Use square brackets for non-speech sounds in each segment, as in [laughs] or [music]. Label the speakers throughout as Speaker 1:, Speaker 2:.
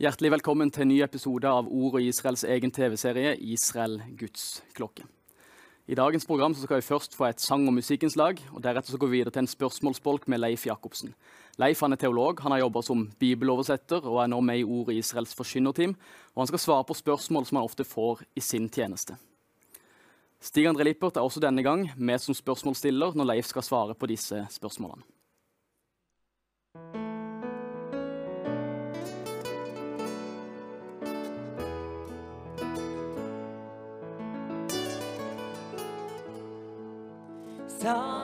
Speaker 1: Hjertelig velkommen til en ny episode av Ord og Israels egen TV-serie Israel Guds klokke. I dagens program skal vi først få et sang- og musikkinnslag, og deretter så går vi videre til en spørsmålsbolk med Leif Jacobsen. Leif han er teolog, han har jobba som bibeloversetter og er nå med i Ord og Israels forkynnerteam. og Han skal svare på spørsmål som han ofte får i sin tjeneste. Stig André Lippert er også denne gang med som spørsmålsstiller når Leif skal svare på disse spørsmålene.
Speaker 2: Time.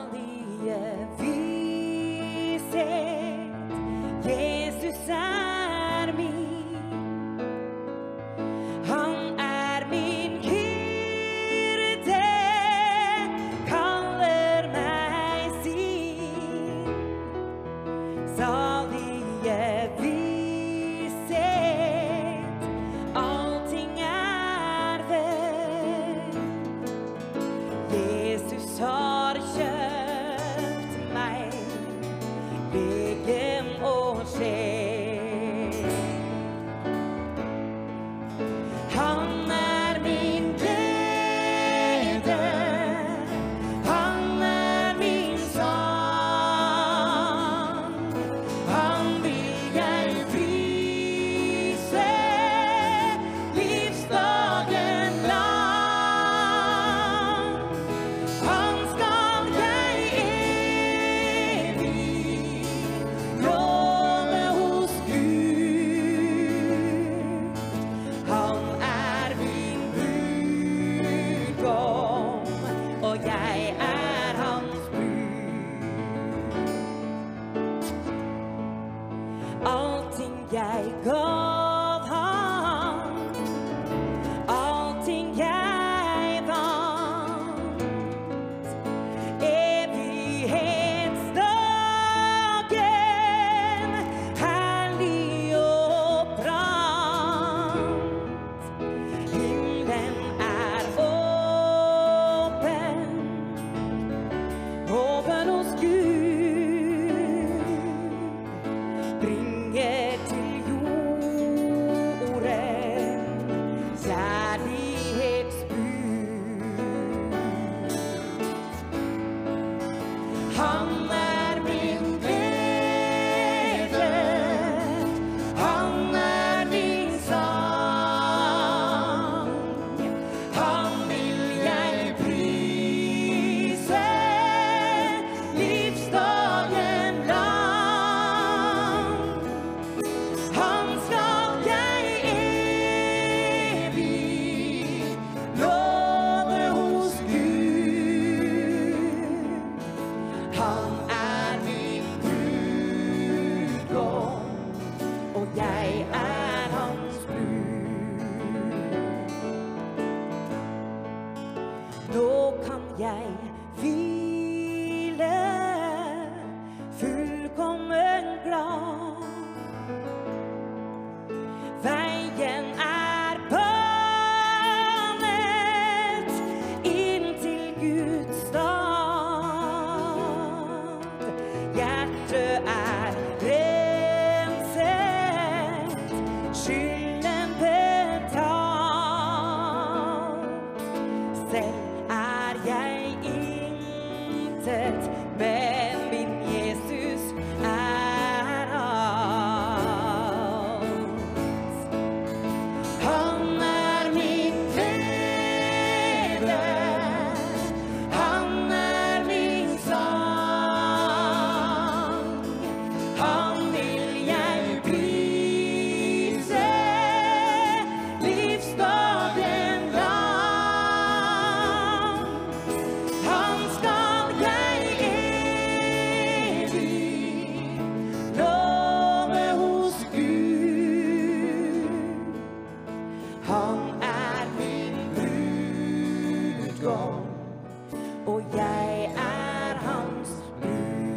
Speaker 2: Jeg er hans brud.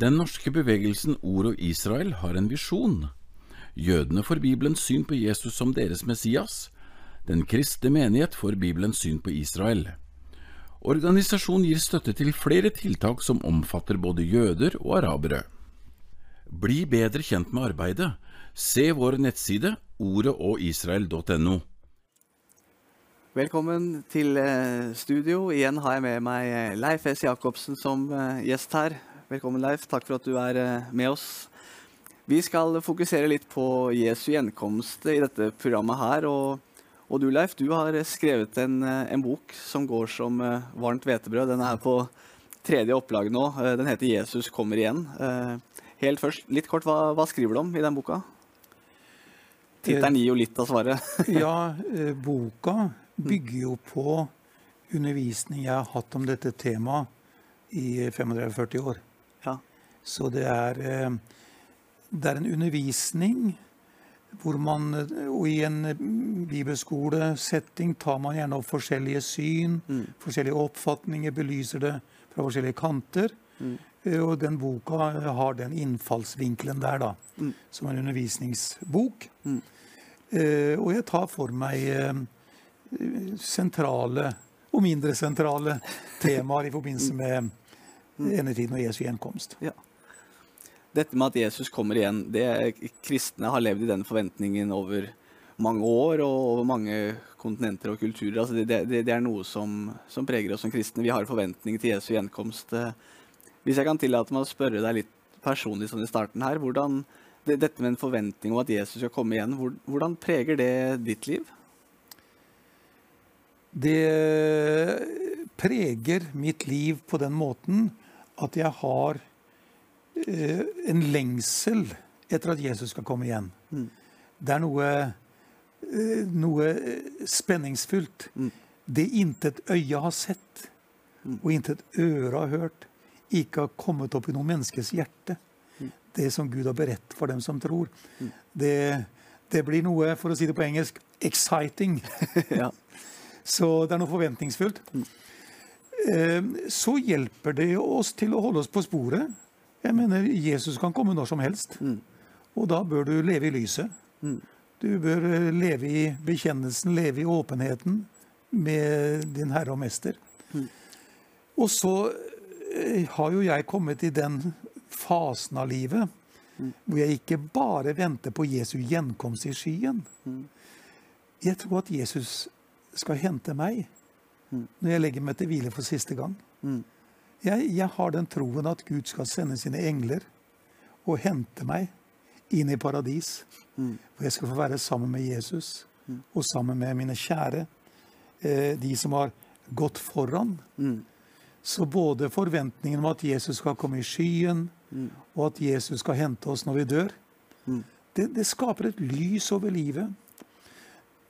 Speaker 3: Den norske bevegelsen Ord og Israel har en visjon. Jødene får Bibelens syn på Jesus som deres Messias. Den kristne menighet for Bibelens syn på Israel. Organisasjonen gir støtte til flere tiltak som omfatter både jøder og arabere. Bli bedre kjent med arbeidet. Se vår nettside ordeogisrael.no.
Speaker 4: Velkommen til eh, studio. Igjen har jeg med meg eh, Leif S. Jacobsen som eh, gjest her. Velkommen, Leif. Takk for at du er med oss. Vi skal fokusere litt på Jesu gjenkomst i dette programmet her. Og, og du, Leif, du har skrevet en, eh, en bok som går som eh, varmt hvetebrød. Den er på tredje opplag nå. Eh, Den heter 'Jesus kommer igjen'. Helt først, litt kort, hva, hva skriver du om i den boka? Tittelen gir jo litt av svaret.
Speaker 5: Ja, boka bygger jo på undervisning jeg har hatt om dette temaet i 35-40 år.
Speaker 4: Ja.
Speaker 5: Så det er, det er en undervisning hvor man eh, Og i en eh, bibelskolesetting tar man gjerne opp forskjellige syn, forskjellige oppfatninger, belyser det fra forskjellige kanter. Mm. Og den boka har den innfallsvinkelen der, da, som en undervisningsbok. Eh, og jeg tar for meg eh, sentrale og mindre sentrale temaer i forbindelse med endetiden og Jesu gjenkomst.
Speaker 4: Ja. Dette med at Jesus kommer igjen, det kristne har levd i den forventningen over mange år og over mange kontinenter og kulturer. Altså det, det, det er noe som, som preger oss som kristne. Vi har forventning til Jesu gjenkomst. Eh, Hvis jeg kan tillate meg å spørre deg litt personlig sånn i starten her, hvordan, det, dette med en forventning om at Jesus skal komme igjen, hvor, hvordan preger det ditt liv?
Speaker 5: Det preger mitt liv på den måten at jeg har en lengsel etter at Jesus skal komme igjen. Det er noe, eh, noe spenningsfullt. Det intet øye har sett, og intet øre har hørt, ikke har kommet opp i noe menneskes hjerte. Det som Gud har beredt for dem som tror. Det, det blir noe, for å si det på engelsk, exciting. [laughs]
Speaker 4: ja.
Speaker 5: Så det er noe forventningsfullt. Eh, Så hjelper det oss til å holde oss på sporet. Jeg mener, Jesus kan komme når som helst. Og da bør du leve i lyset. Du bør eh, leve i bekjennelsen, leve i åpenheten med din Herre og Mester. Og så eh, har jo jeg kommet i den fasen av livet hvor jeg ikke bare venter på Jesu gjenkomst i skyen. Jeg tror at Jesus skal hente meg når jeg legger meg til hvile for siste gang. Jeg, jeg har den troen at Gud skal sende sine engler og hente meg inn i paradis. Hvor jeg skal få være sammen med Jesus og sammen med mine kjære. Eh, de som har gått foran. Så både forventningen om at Jesus skal komme i skyen, og at Jesus skal hente oss når vi dør, det, det skaper et lys over livet.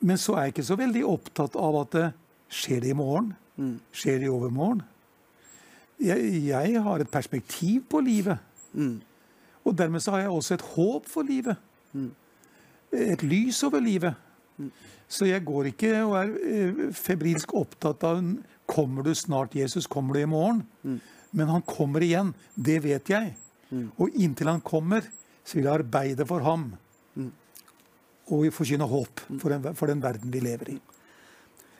Speaker 5: Men så er jeg ikke så veldig opptatt av at det skjer det i morgen. Skjer det i overmorgen? Jeg, jeg har et perspektiv på livet. Og dermed så har jeg også et håp for livet. Et lys over livet. Så jeg går ikke og er eh, febrilsk opptatt av Kommer du snart, Jesus? Kommer du i morgen? Men han kommer igjen. Det vet jeg. Og inntil han kommer, så vil jeg arbeide for ham. Og forkynne håp for den, for den verden vi lever i.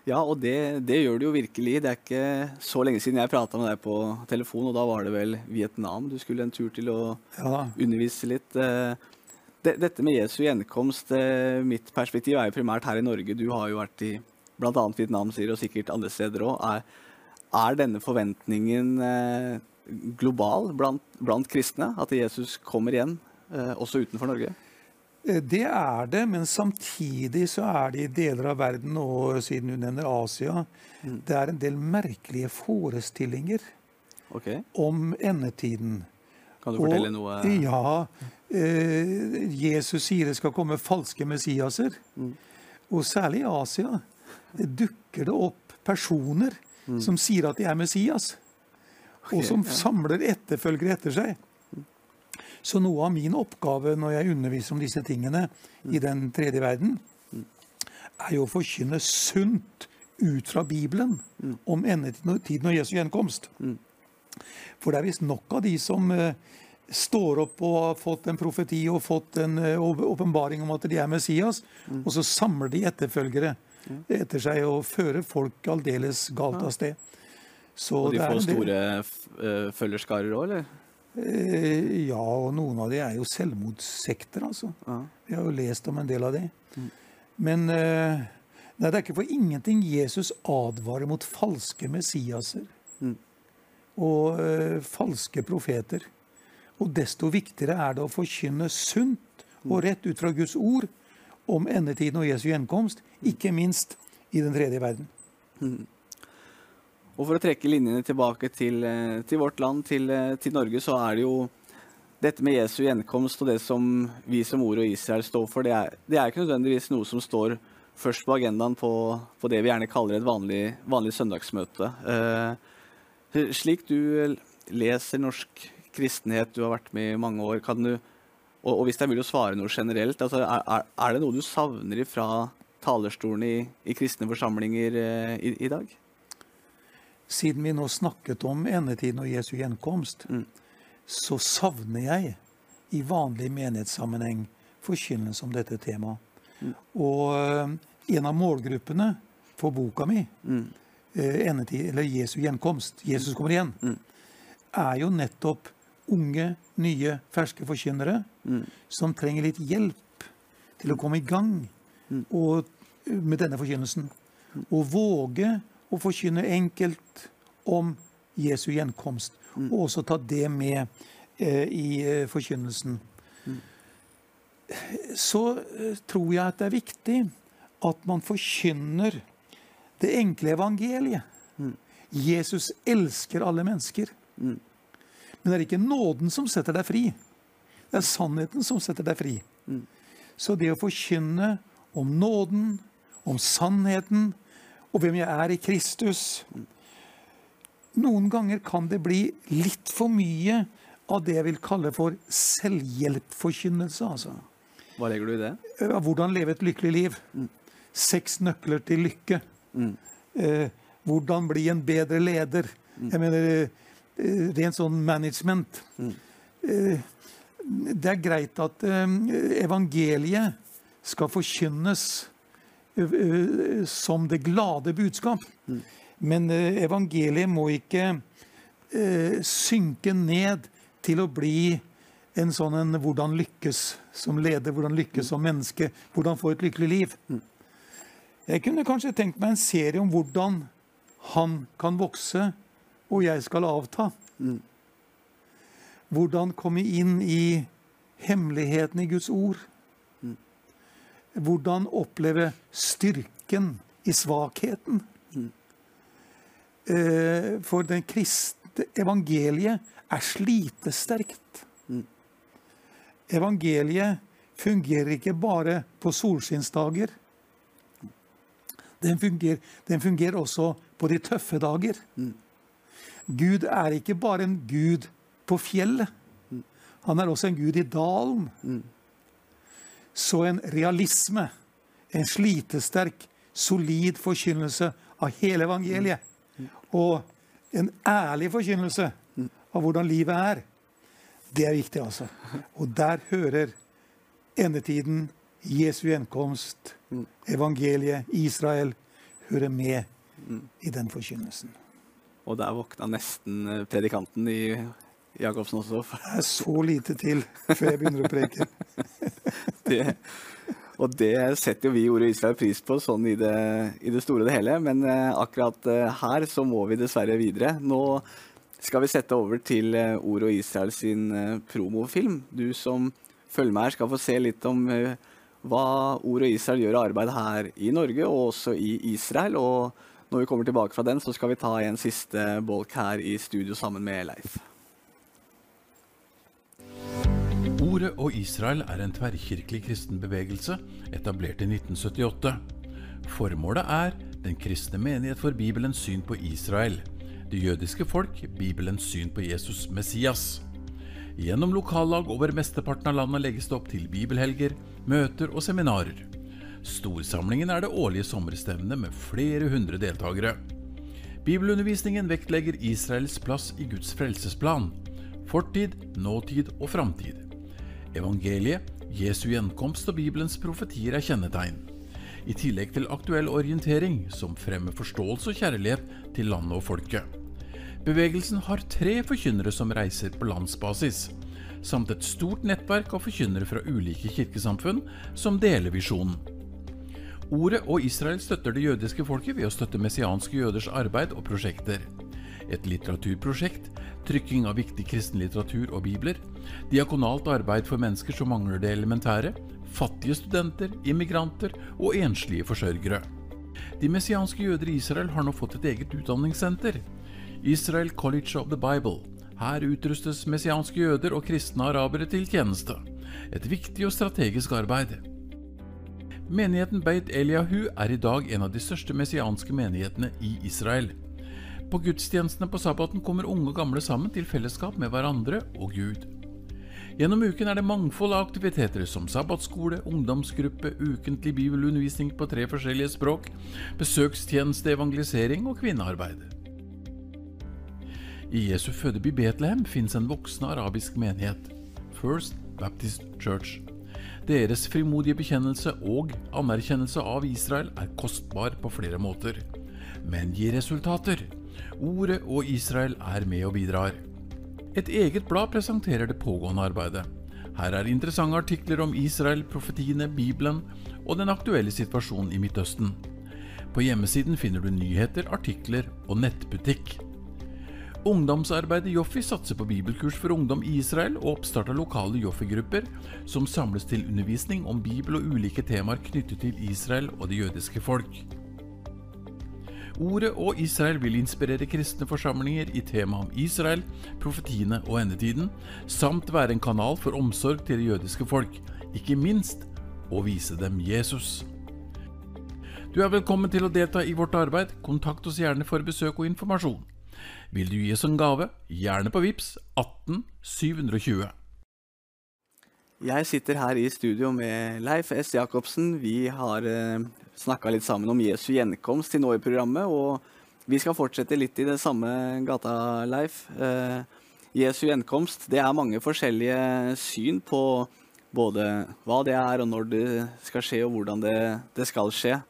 Speaker 4: Ja, og det, det gjør det jo virkelig. Det er ikke så lenge siden jeg prata med deg på telefon, og da var det vel Vietnam du skulle en tur til å
Speaker 5: Ja
Speaker 4: undervise litt. Eh, dette med Jesu gjenkomst, eh, mitt perspektiv er jo primært her i Norge. Du har jo vært i bl.a. Vietnam, sier og sikkert andre steder òg. Er, er denne forventningen eh, global blant, blant kristne? At Jesus kommer igjen, også utenfor Norge?
Speaker 5: Eh, Det er det, men samtidig så er det i deler av verden, og siden du nevner Asia, det er en del merkelige forestillinger
Speaker 4: okay.
Speaker 5: om endetiden.
Speaker 4: Kan du fortelle noe?
Speaker 5: Ja. Eh, Jesus sier det skal komme falske messiaser. Og særlig i Asia det dukker det opp personer som sier at de er Messias. og som samler etterfølgere etter seg. Så noe av min oppgave når jeg underviser om disse tingene i den tredje verden, er jo å forkynne sunt ut fra Bibelen om endetiden og Jesu gjenkomst. For det er visst nok av de som eh, står opp og har fått en profeti og fått en eh, åp- åpenbaring om at de er Messias, og så samler de etterfølgere etter seg og fører folk aldeles galt av sted. Så
Speaker 4: Og de
Speaker 5: det er
Speaker 4: får
Speaker 5: en del-
Speaker 4: store f- eh, følgerskarer òg, eller?
Speaker 5: Eh, Ja, og noen av de er jo selvmordssekter, altså.
Speaker 4: Ja.
Speaker 5: Vi har jo lest om en del av det. Men eh, nei, det er ikke for ingenting Jesus advarer mot falske messiaser og eh, falske profeter. Og desto viktigere er det å forkynne sunt og rett ut fra Guds ord om endetiden og Jesu gjenkomst, ikke minst i den tredje verden.
Speaker 4: Og for å trekke linjene tilbake til, eh, til vårt land, til, eh, til Norge, så er det jo dette med Jesu gjenkomst og det som vi som Ord og Israel står for, det er, det er ikke nødvendigvis noe som står først på agendaen på, på det vi gjerne kaller et vanlig, vanlig søndagsmøte. Eh, slik du leser norsk kristenhet, du har vært med i mange år, kan du, og, og hvis er mulig å svare noe generelt, altså, er, er det noe du savner fra talerstolen i, i kristne forsamlinger eh, i, i dag?
Speaker 5: Siden vi nå snakket om endetiden og Jesu gjenkomst, så savner jeg i vanlig menighetssammenheng forkynnelse om dette temaet. Og eh, en av målgruppene for boka mi, mm. endetid, eller Jesu gjenkomst, Jesus kommer igjen, er jo nettopp unge, nye, ferske forkynnere som trenger litt hjelp til å komme i gang og, med denne forkynnelsen. Og våge å forkynne enkelt om Jesu gjenkomst, og også ta det med eh, i forkynnelsen. forkynnelsen. Så eh, tror jeg at det er viktig at man forkynner det enkle evangeliet. Jesus elsker alle mennesker. Men det er ikke nåden som setter deg fri. Det er sannheten som setter deg fri. Så det å forkynne om nåden, om sannheten, og hvem jeg er i Kristus Noen ganger kan det bli litt for mye av det jeg vil kalle for selvhjelpforkynnelse. Altså.
Speaker 4: Hva legger du i det?
Speaker 5: Eh, Hvordan leve et lykkelig liv. Seks nøkler til lykke. Eh, hvordan bli en bedre leder. Jeg mener eh, rent sånn management. Eh, det er greit at eh, evangeliet skal forkynnes som det glade budskap. Men eh, evangeliet må ikke eh, synke ned til å bli en sånn en hvordan lykkes som leder, hvordan lykkes som menneske, hvordan få et lykkelig liv. Jeg kunne kanskje tenkt meg en serie om hvordan han kan vokse, og jeg skal avta. Hvordan komme inn i hemmeligheten i Guds ord. Hvordan oppleve styrken i svakheten. Eh, For den kristne evangeliet er slitesterkt. Evangeliet fungerer ikke bare på solskinnsdager. Den fungerer, den fungerer også på de tøffe dager. Gud er ikke bare en gud på fjellet. Han er også en gud i dalen. Så en realisme, en slitesterk, solid forkynnelse av hele evangeliet, og en ærlig forkynnelse av hvordan livet er, det er viktig, altså. Og der hører endetiden, Jesu gjenkomst, evangeliet, Israel, hører med i den forkynnelsen.
Speaker 4: Og der våkna nesten eh, predikanten i Jacobsen også.
Speaker 5: Det er så lite til før jeg begynner å preke.
Speaker 4: Det, og det setter jo vi i Ordet Israel pris på sånn i det, i det store og det hele. Men eh, akkurat eh, her så må vi dessverre videre. Nå skal vi sette over til Ordet og Israel sin eh, promofilm. Du som følger med her, skal få se litt om eh, hva Ordet og Israel gjør av arbeid her i Norge, og også i Israel. Og når vi kommer tilbake fra den, så skal vi ta en siste bolk her i studio sammen med Leif.
Speaker 3: Ordet og Israel er en tverrkirkelig kristen bevegelse etablert i 1978. Formålet er den kristne menighet for Bibelens syn på Israel, det jødiske folk, Bibelens syn på Jesus Messias. Gjennom lokallag over mesteparten av landet legges det opp til bibelhelger, møter og seminarer. Storsamlingen er det årlige sommerstevnet med flere hundre deltakere. Bibelundervisningen vektlegger Israels plass i Guds frelsesplan. fortid, nåtid og framtid. Evangeliet, Jesu gjenkomst og Bibelens profetier er kjennetegn. I tillegg til aktuell orientering som fremmer forståelse og kjærlighet til landet og folket. Bevegelsen har tre forkynnere som reiser på landsbasis, samt et stort nettverk av forkynnere fra ulike kirkesamfunn som deler visjonen. Ordet og Israel støtter det jødiske folket ved å støtte messianske jøders arbeid og prosjekter. Et litteraturprosjekt, trykking av viktig kristen litteratur og bibler, diakonalt arbeid for mennesker som mangler det elementære, fattige studenter, immigranter og enslige forsørgere. De messianske jøder i Israel har nå fått et eget utdanningssenter. Israel College of the Bible. Her utrustes messianske jøder og kristne arabere til tjeneste. Et viktig og strategisk arbeid. Menigheten Beit Eliahu er i dag en av de største messianske menighetene i Israel. På gudstjenestene på sabbaten kommer unge og gamle sammen til fellesskap med hverandre og Gud. Gjennom uken er det mangfold av aktiviteter som sabbatskole, ungdomsgruppe, ukentlig bibelundervisning på tre forskjellige språk, besøkstjeneste, evangelisering og kvinnearbeid. I Jesu fødeby Betlehem finnes en voksende arabisk menighet, First Baptist Church. Deres frimodige bekjennelse og anerkjennelse av Israel er kostbar på flere måter, men gir resultater. Ordet og Israel er med og bidrar. Et eget blad presenterer det pågående arbeidet. Her er interessante artikler om Israel, profetiene, Bibelen og den aktuelle situasjonen i Midtøsten. På hjemmesiden finner du nyheter, artikler og nettbutikk. Ungdomsarbeidet Joffi satser på bibelkurs for ungdom i Israel og oppstart av lokale Joffi-grupper som samles til undervisning om Bibel og ulike temaer knyttet til Israel og det jødiske folk. Ordet og Israel vil inspirere kristne forsamlinger i temaet om Israel, profetiene og endetiden, samt være en kanal for omsorg til det jødiske folk, ikke minst å vise dem Jesus. Du er velkommen til å delta i vårt arbeid. Kontakt oss gjerne for besøk og informasjon. Vil du gi oss en gave, gjerne på VIPS 18 720.
Speaker 4: Jeg sitter her i studio med Leif S. Jacobsen. Vi har eh, snakka litt sammen om Jesu gjenkomst til nå i programmet, og vi skal fortsette litt i det samme gata, Leif. Eh, Jesu gjenkomst, det er mange forskjellige syn på både hva det er, og når det skal skje, og hvordan det, det skal skje.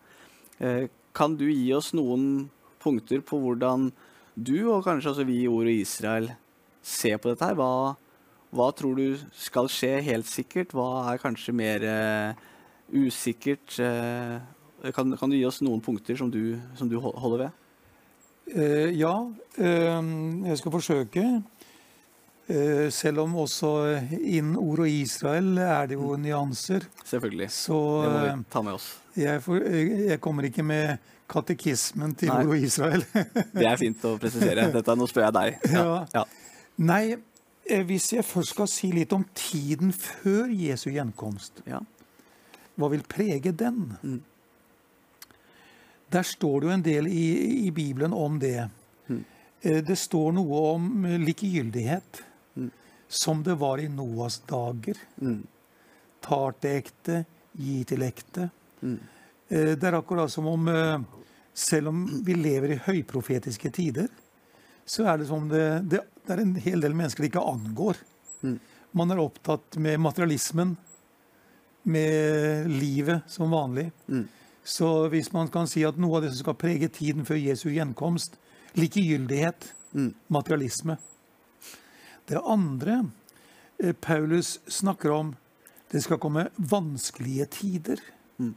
Speaker 4: Eh, kan du gi oss noen punkter på hvordan du, og kanskje også vi i Ordet Israel, ser på dette her? Hva, hva tror du skal skje helt sikkert? Hva er kanskje mer uh, usikkert? Uh, kan, kan, du gi oss noen punkter som du, som du holder ved?
Speaker 5: Uh, ja, jeg skal forsøke. Selv om også innen ord og Israel er det jo nyanser.
Speaker 4: Selvfølgelig.
Speaker 5: Så
Speaker 4: Det må vi ta med oss.
Speaker 5: jeg, for, jeg kommer ikke med katekismen til
Speaker 4: Nei.
Speaker 5: ord og Israel.
Speaker 4: Det er fint å presisere. Dette, nå spør jeg deg. [laughs]
Speaker 5: Ja.
Speaker 4: ja.
Speaker 5: Nei, eh, hvis jeg først skal si litt om tiden før Jesu gjenkomst,
Speaker 4: ja.
Speaker 5: hva vil prege den?
Speaker 4: Mm.
Speaker 5: Der står det jo en del i, i Bibelen om det.
Speaker 4: Mm.
Speaker 5: Eh, Det står noe om eh, likegyldighet,
Speaker 4: Mm.
Speaker 5: som det var i Noas dager.
Speaker 4: Mm.
Speaker 5: Tar til ekte, gi til ekte.
Speaker 4: Mm.
Speaker 5: Eh, Det er akkurat som om eh, selv om vi lever i høyprofetiske tider, så er det som det, det, det er en hel del mennesker det ikke angår.
Speaker 4: Mm.
Speaker 5: Man er opptatt med materialismen, med livet som vanlig.
Speaker 4: Mm.
Speaker 5: Så hvis man kan si at noe av det som skal prege tiden før Jesu gjenkomst, likegyldighet,
Speaker 4: Mm.
Speaker 5: materialisme. Det andre eh, Paulus snakker om, det skal komme vanskelige tider.
Speaker 4: Mm.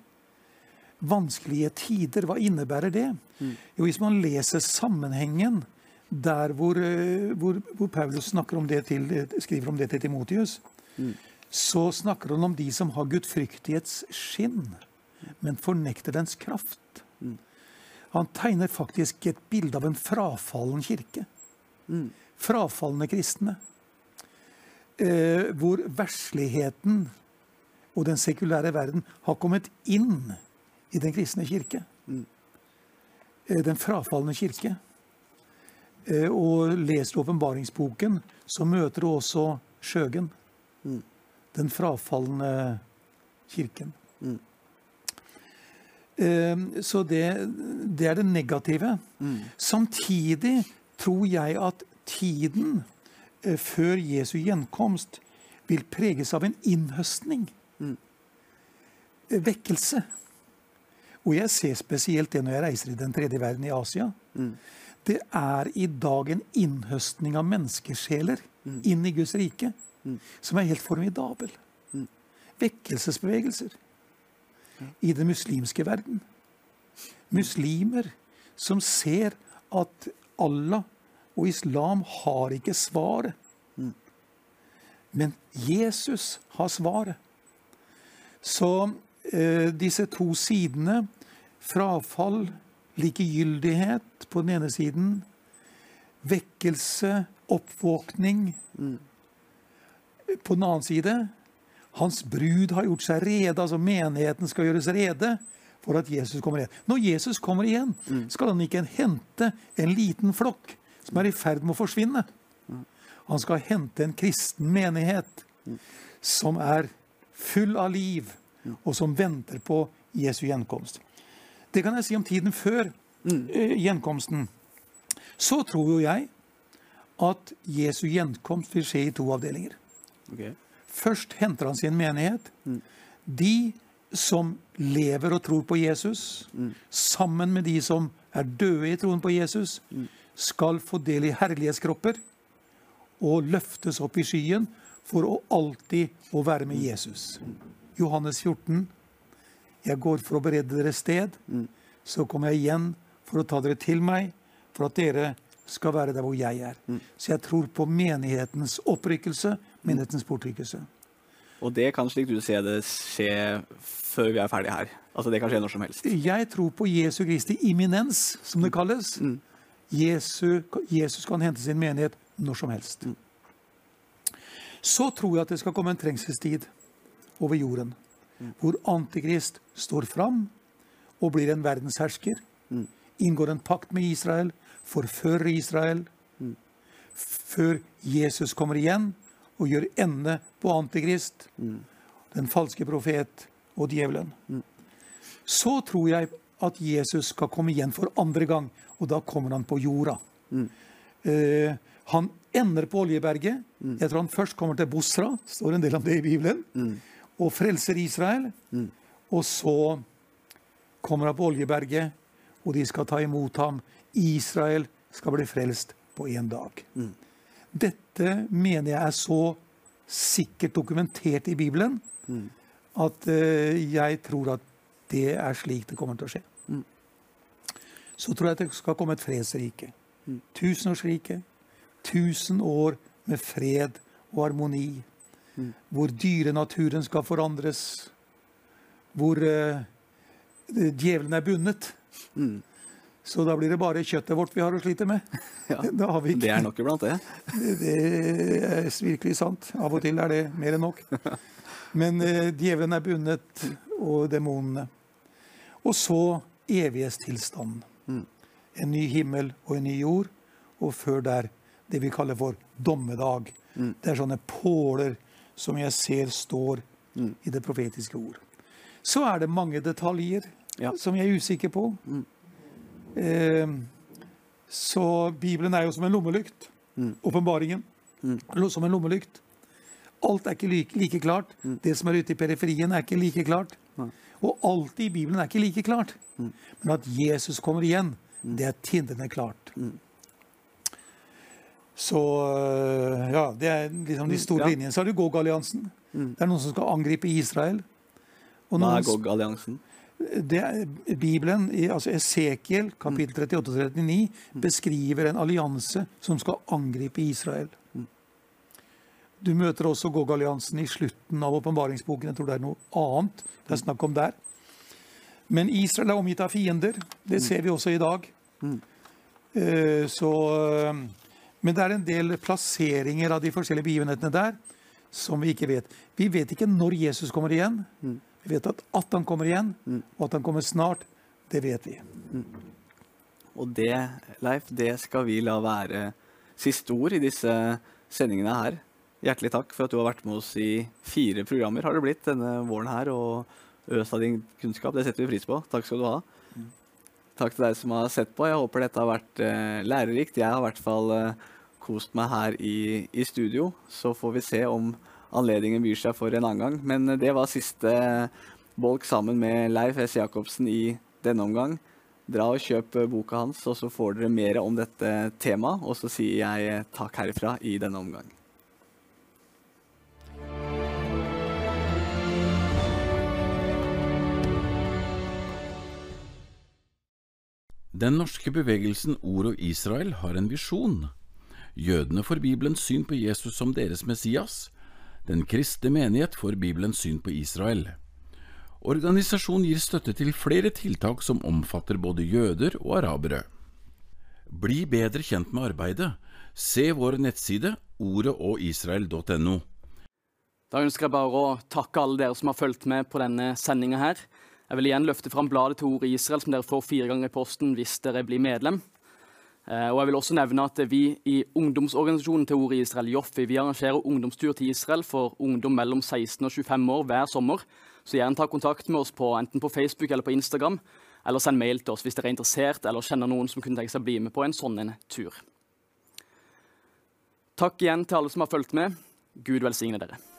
Speaker 5: Vanskelige tider, hva innebærer det?
Speaker 4: Mm.
Speaker 5: Jo, hvis man leser sammenhengen der hvor, eh, hvor, hvor Paulus snakker om det til, skriver om det til Timotius,
Speaker 4: Mm.
Speaker 5: så snakker han om de som har gudfryktighets skinn, men fornekter dens kraft.
Speaker 4: Mm.
Speaker 5: Han tegner faktisk et bilde av en frafallen kirke.
Speaker 4: Mm.
Speaker 5: Frafalne kristne. Eh, hvor versligheten og den sekulære verden har kommet inn i den kristne kirke.
Speaker 4: Mm.
Speaker 5: Eh, den frafalne kirke. Eh, og leser du åpenbaringsboken, så møter du også skjøgen.
Speaker 4: Mm.
Speaker 5: Den frafalne kirken.
Speaker 4: Mm.
Speaker 5: Eh, Så det, det er det negative.
Speaker 4: Mm.
Speaker 5: Samtidig tror jeg at tiden eh, før Jesu gjenkomst vil preges av en innhøstning. Eh, Vekkelse. Og jeg ser spesielt det når jeg reiser i den tredje verden, i Asia. Det er i dag en innhøstning av menneskesjeler inn i Guds rike som er helt formidabel. Vekkelsesbevegelser i den muslimske verden. Muslimer som ser at Allah og islam har ikke svaret. Men Jesus har svaret. Så eh, disse to sidene, frafall, likegyldighet på den ene siden, vekkelse, oppvåkning på den annen side, hans brud har gjort seg rede, altså menigheten skal gjøres rede for at Jesus kommer igjen. Når Jesus kommer igjen, skal han ikke hente en liten flokk som er i ferd med å forsvinne. Han skal hente en kristen menighet som er full av liv, og som venter på Jesu gjenkomst. Det kan jeg si om tiden før mm. gjenkomsten. Så tror jo jeg at Jesu gjenkomst vil skje i to avdelinger.
Speaker 4: Okay.
Speaker 5: Først henter han sin menighet. De som lever og tror på Jesus, sammen med de som er døde i troen på Jesus, skal få del i herlighetskropper og løftes opp i skyen for å alltid å være med Jesus. Johannes 14. Jeg går for å berede dere sted. Så kommer jeg igjen for å ta dere til meg, for at dere skal være der hvor jeg er. Så jeg tror på menighetens opprykkelse, menighetens bortrykkelse.
Speaker 4: Og det kan, slik du ser det, skje før vi er ferdige her. Altså Det kan skje når som helst.
Speaker 5: Jeg tror på Jesu Kristi imminens, som det kalles. Jesu, Jesus kan hente sin menighet når som helst. Så tror jeg at det skal komme en trengselstid over jorden, hvor Antikrist står fram og blir en verdenshersker. Inngår en pakt med Israel, forfører Israel, før Jesus kommer igjen og gjør ende på Antikrist, den falske profet og djevelen. Så tror jeg at Jesus skal komme igjen for andre gang, og da kommer han på jorda. Eh, han ender på Oljeberget. Jeg tror han først kommer til Bosra, står en del om det i Bibelen, og frelser Israel. Og så kommer han på Oljeberget, og de skal ta imot ham. Israel skal bli frelst på én dag. Dette mener jeg er så sikkert dokumentert i Bibelen at uh, jeg tror at det er slik det kommer til å skje. Så tror jeg at det skal komme et fredsrike. Tusenårsrike. Tusen år med fred og harmoni. Hvor dyrenaturen skal forandres. Hvor uh, djevelen er bundet. Så da blir det bare kjøttet vårt vi har å slite med. [laughs]
Speaker 4: Ja, Det er nok iblant, det. [laughs]
Speaker 5: det, det er virkelig sant. Av og til er det mer enn nok. [laughs] Men uh, djevelen er bundet, og demonene. Og så evighetstilstanden. En ny himmel og en ny jord. Og før der det vi kaller for dommedag. Det er sånne påler som jeg ser står i det profetiske ord. Så er det mange detaljer
Speaker 4: Ja.
Speaker 5: som jeg er usikker på. Eh, så Bibelen er jo som en lommelykt. Åpenbaringen lo- som en lommelykt. Alt er ikke like, like klart. Det som er ute i periferien, er ikke like klart. Og alt i Bibelen er ikke like klart. Men at Jesus kommer igjen, det er tindrende klart. Så øh, ja, det er liksom de store
Speaker 4: Ja.
Speaker 5: linjene. Så har du Gog-alliansen. Det er noen som skal angripe Israel. Og
Speaker 4: Hva er GOG-alliansen?
Speaker 5: det er, Bibelen, altså Esekiel kapittel 38 og 39, beskriver en allianse som skal angripe Israel. Du møter også Gog-alliansen i slutten av åpenbaringsboken. Jeg tror det er noe annet det er snakk om der. Men Israel er omgitt av fiender. Det ser vi også i dag. Eh, Så, eh, men det er en del plasseringer av de forskjellige begivenhetene der som vi ikke vet. Vi vet ikke når Jesus kommer igjen. Vi vet at, at han kommer igjen, og at han kommer snart. Det vet vi.
Speaker 4: Og det, Leif, det skal vi la være siste ord i disse sendingene her. Hjertelig takk for at du har vært med oss i fire programmer har det blitt denne våren her, og øst av din kunnskap. Det setter vi pris på. Takk skal du ha. Takk til deg som har sett på. Jeg håper dette har vært eh, lærerikt. Jeg har i hvert fall eh, kost meg her i, i studio. Så får vi se om anledningen byr seg for en annen gang. Men eh, det var siste bolk sammen med Leif S. Jacobsen i denne omgang. Dra og kjøp eh, boka hans, og så får dere mer om dette temaet. Og så sier jeg eh, takk herifra i denne omgang.
Speaker 3: Den norske bevegelsen Ord og Israel har en visjon. Jødene får Bibelens syn på Jesus som deres Messias. Den kristne menighet får Bibelens syn på Israel. Organisasjonen gir støtte til flere tiltak som omfatter både jøder og arabere. Bli bedre kjent med arbeidet. Se vår nettside ordeogisrael.no.
Speaker 1: Da ønsker jeg bare å takke alle dere som har fulgt med på denne sendinga her. Jeg vil igjen løfte fram bladet til Ordet Israel, som dere får fire ganger i posten hvis dere blir medlem. Eh, Og jeg vil også nevne at vi i ungdomsorganisasjonen til Ordet Israel, Joffi, vi arrangerer ungdomstur til Israel for ungdom mellom 16 og 25 år hver sommer. Så gjerne ta kontakt med oss på, enten på Facebook eller på Instagram, eller send mail til oss hvis dere er interessert eller kjenner noen som kunne tenke seg å bli med på en sånn en tur. Takk igjen til alle som har fulgt med. Gud velsigne dere.